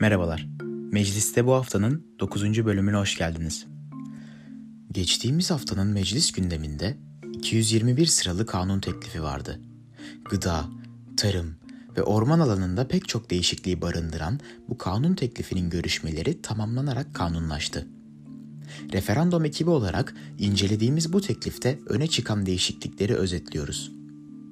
Merhabalar. Mecliste bu haftanın 9. bölümüne hoş geldiniz. Geçtiğimiz haftanın meclis gündeminde 221 sıralı kanun teklifi vardı. Gıda, tarım ve orman alanında pek çok değişikliği barındıran bu kanun teklifinin görüşmeleri tamamlanarak kanunlaştı. Referandum ekibi olarak incelediğimiz bu teklifte öne çıkan değişiklikleri özetliyoruz.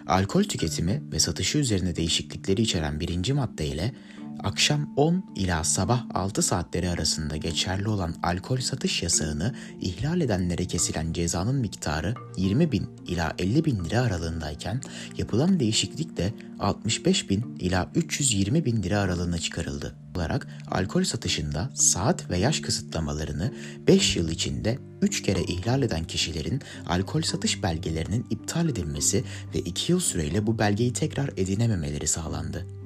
Alkol tüketimi ve satışı üzerine değişiklikleri içeren birinci madde ile akşam 10 ila sabah 6 saatleri arasında geçerli olan alkol satış yasağını ihlal edenlere kesilen cezanın miktarı 20 bin ila 50 bin lira aralığındayken yapılan değişiklik de 65 bin ila 320 bin lira aralığına çıkarıldı. olarak alkol satışında saat ve yaş kısıtlamalarını 5 yıl içinde 3 kere ihlal eden kişilerin alkol satış belgelerinin iptal edilmesi ve 2 yıl süreyle bu belgeyi tekrar edinememeleri sağlandı.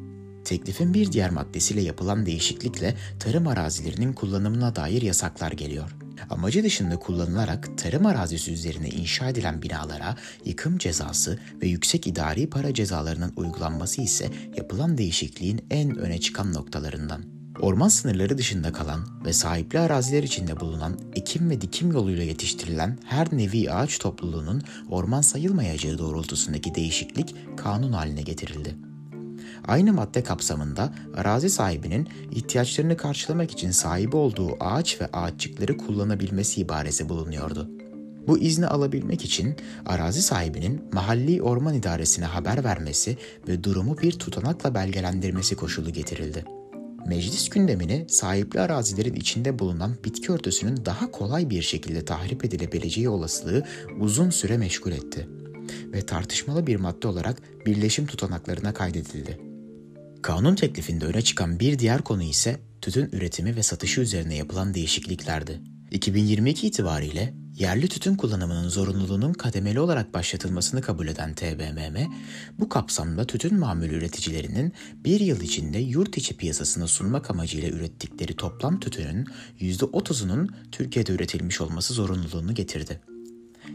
Teklifin bir diğer maddesiyle yapılan değişiklikle tarım arazilerinin kullanımına dair yasaklar geliyor. Amacı dışında kullanılarak tarım arazisi üzerine inşa edilen binalara yıkım cezası ve yüksek idari para cezalarının uygulanması ise yapılan değişikliğin en öne çıkan noktalarından. Orman sınırları dışında kalan ve sahipli araziler içinde bulunan ekim ve dikim yoluyla yetiştirilen her nevi ağaç topluluğunun orman sayılmayacağı doğrultusundaki değişiklik kanun haline getirildi. Aynı madde kapsamında arazi sahibinin ihtiyaçlarını karşılamak için sahibi olduğu ağaç ve ağaççıkları kullanabilmesi ibaresi bulunuyordu. Bu izni alabilmek için arazi sahibinin mahalli orman idaresine haber vermesi ve durumu bir tutanakla belgelendirmesi koşulu getirildi. Meclis gündemini sahipli arazilerin içinde bulunan bitki örtüsünün daha kolay bir şekilde tahrip edilebileceği olasılığı uzun süre meşgul etti ve tartışmalı bir madde olarak birleşim tutanaklarına kaydedildi. Kanun teklifinde öne çıkan bir diğer konu ise tütün üretimi ve satışı üzerine yapılan değişikliklerdi. 2022 itibariyle yerli tütün kullanımının zorunluluğunun kademeli olarak başlatılmasını kabul eden TBMM, bu kapsamda tütün mamul üreticilerinin bir yıl içinde yurt içi piyasasına sunmak amacıyla ürettikleri toplam tütünün %30'unun Türkiye'de üretilmiş olması zorunluluğunu getirdi.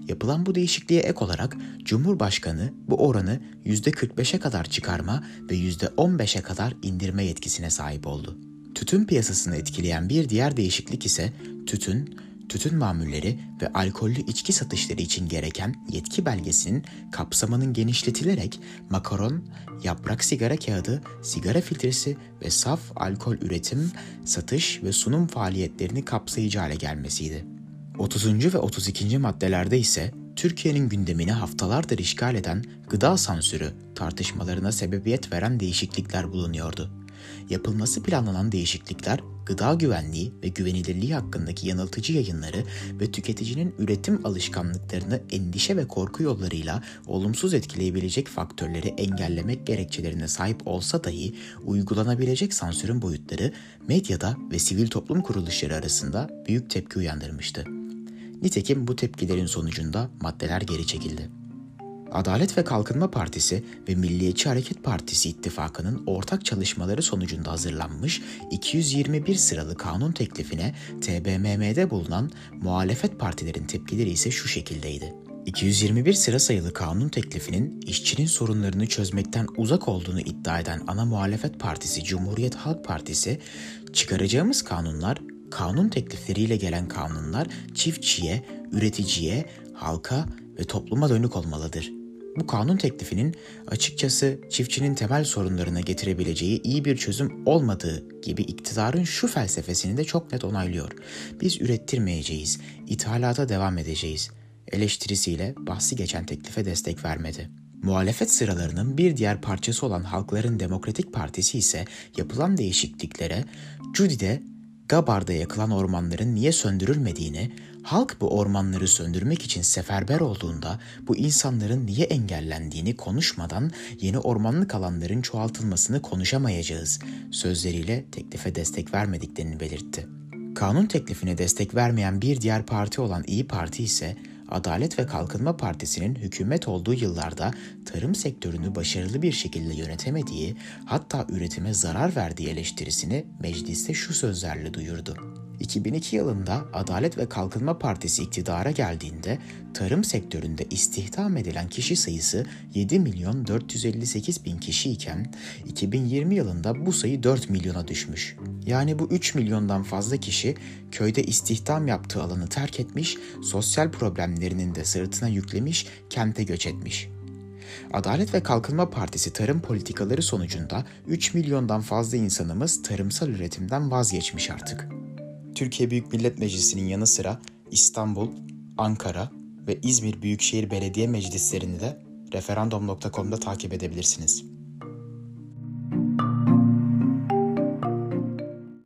Yapılan bu değişikliğe ek olarak Cumhurbaşkanı bu oranı %45'e kadar çıkarma ve %15'e kadar indirme yetkisine sahip oldu. Tütün piyasasını etkileyen bir diğer değişiklik ise tütün, tütün mamulleri ve alkollü içki satışları için gereken yetki belgesinin kapsamının genişletilerek makaron, yaprak sigara kağıdı, sigara filtresi ve saf alkol üretim, satış ve sunum faaliyetlerini kapsayıcı hale gelmesiydi. 30. ve 32. maddelerde ise Türkiye'nin gündemini haftalardır işgal eden gıda sansürü tartışmalarına sebebiyet veren değişiklikler bulunuyordu. Yapılması planlanan değişiklikler gıda güvenliği ve güvenilirliği hakkındaki yanıltıcı yayınları ve tüketicinin üretim alışkanlıklarını endişe ve korku yollarıyla olumsuz etkileyebilecek faktörleri engellemek gerekçelerine sahip olsa dahi uygulanabilecek sansürün boyutları medyada ve sivil toplum kuruluşları arasında büyük tepki uyandırmıştı. Nitekim bu tepkilerin sonucunda maddeler geri çekildi. Adalet ve Kalkınma Partisi ve Milliyetçi Hareket Partisi ittifakının ortak çalışmaları sonucunda hazırlanmış 221 sıralı kanun teklifine TBMM'de bulunan muhalefet partilerin tepkileri ise şu şekildeydi. 221 sıra sayılı kanun teklifinin işçinin sorunlarını çözmekten uzak olduğunu iddia eden ana muhalefet partisi Cumhuriyet Halk Partisi, çıkaracağımız kanunlar kanun teklifleriyle gelen kanunlar çiftçiye, üreticiye, halka ve topluma dönük olmalıdır. Bu kanun teklifinin açıkçası çiftçinin temel sorunlarına getirebileceği iyi bir çözüm olmadığı gibi iktidarın şu felsefesini de çok net onaylıyor. Biz ürettirmeyeceğiz, ithalata devam edeceğiz. Eleştirisiyle bahsi geçen teklife destek vermedi. Muhalefet sıralarının bir diğer parçası olan Halkların Demokratik Partisi ise yapılan değişikliklere Judy'de Gabar'da yakılan ormanların niye söndürülmediğini, halk bu ormanları söndürmek için seferber olduğunda bu insanların niye engellendiğini konuşmadan yeni ormanlık alanların çoğaltılmasını konuşamayacağız sözleriyle teklife destek vermediklerini belirtti. Kanun teklifine destek vermeyen bir diğer parti olan İyi Parti ise Adalet ve Kalkınma Partisi'nin hükümet olduğu yıllarda tarım sektörünü başarılı bir şekilde yönetemediği, hatta üretime zarar verdiği eleştirisini mecliste şu sözlerle duyurdu. 2002 yılında Adalet ve Kalkınma Partisi iktidara geldiğinde tarım sektöründe istihdam edilen kişi sayısı 7 milyon 458 bin kişi iken 2020 yılında bu sayı 4 milyona düşmüş. Yani bu 3 milyondan fazla kişi köyde istihdam yaptığı alanı terk etmiş, sosyal problemlerinin de sırtına yüklemiş, kente göç etmiş. Adalet ve Kalkınma Partisi tarım politikaları sonucunda 3 milyondan fazla insanımız tarımsal üretimden vazgeçmiş artık. Türkiye Büyük Millet Meclisi'nin yanı sıra İstanbul, Ankara ve İzmir Büyükşehir Belediye Meclislerini de referandum.com'da takip edebilirsiniz.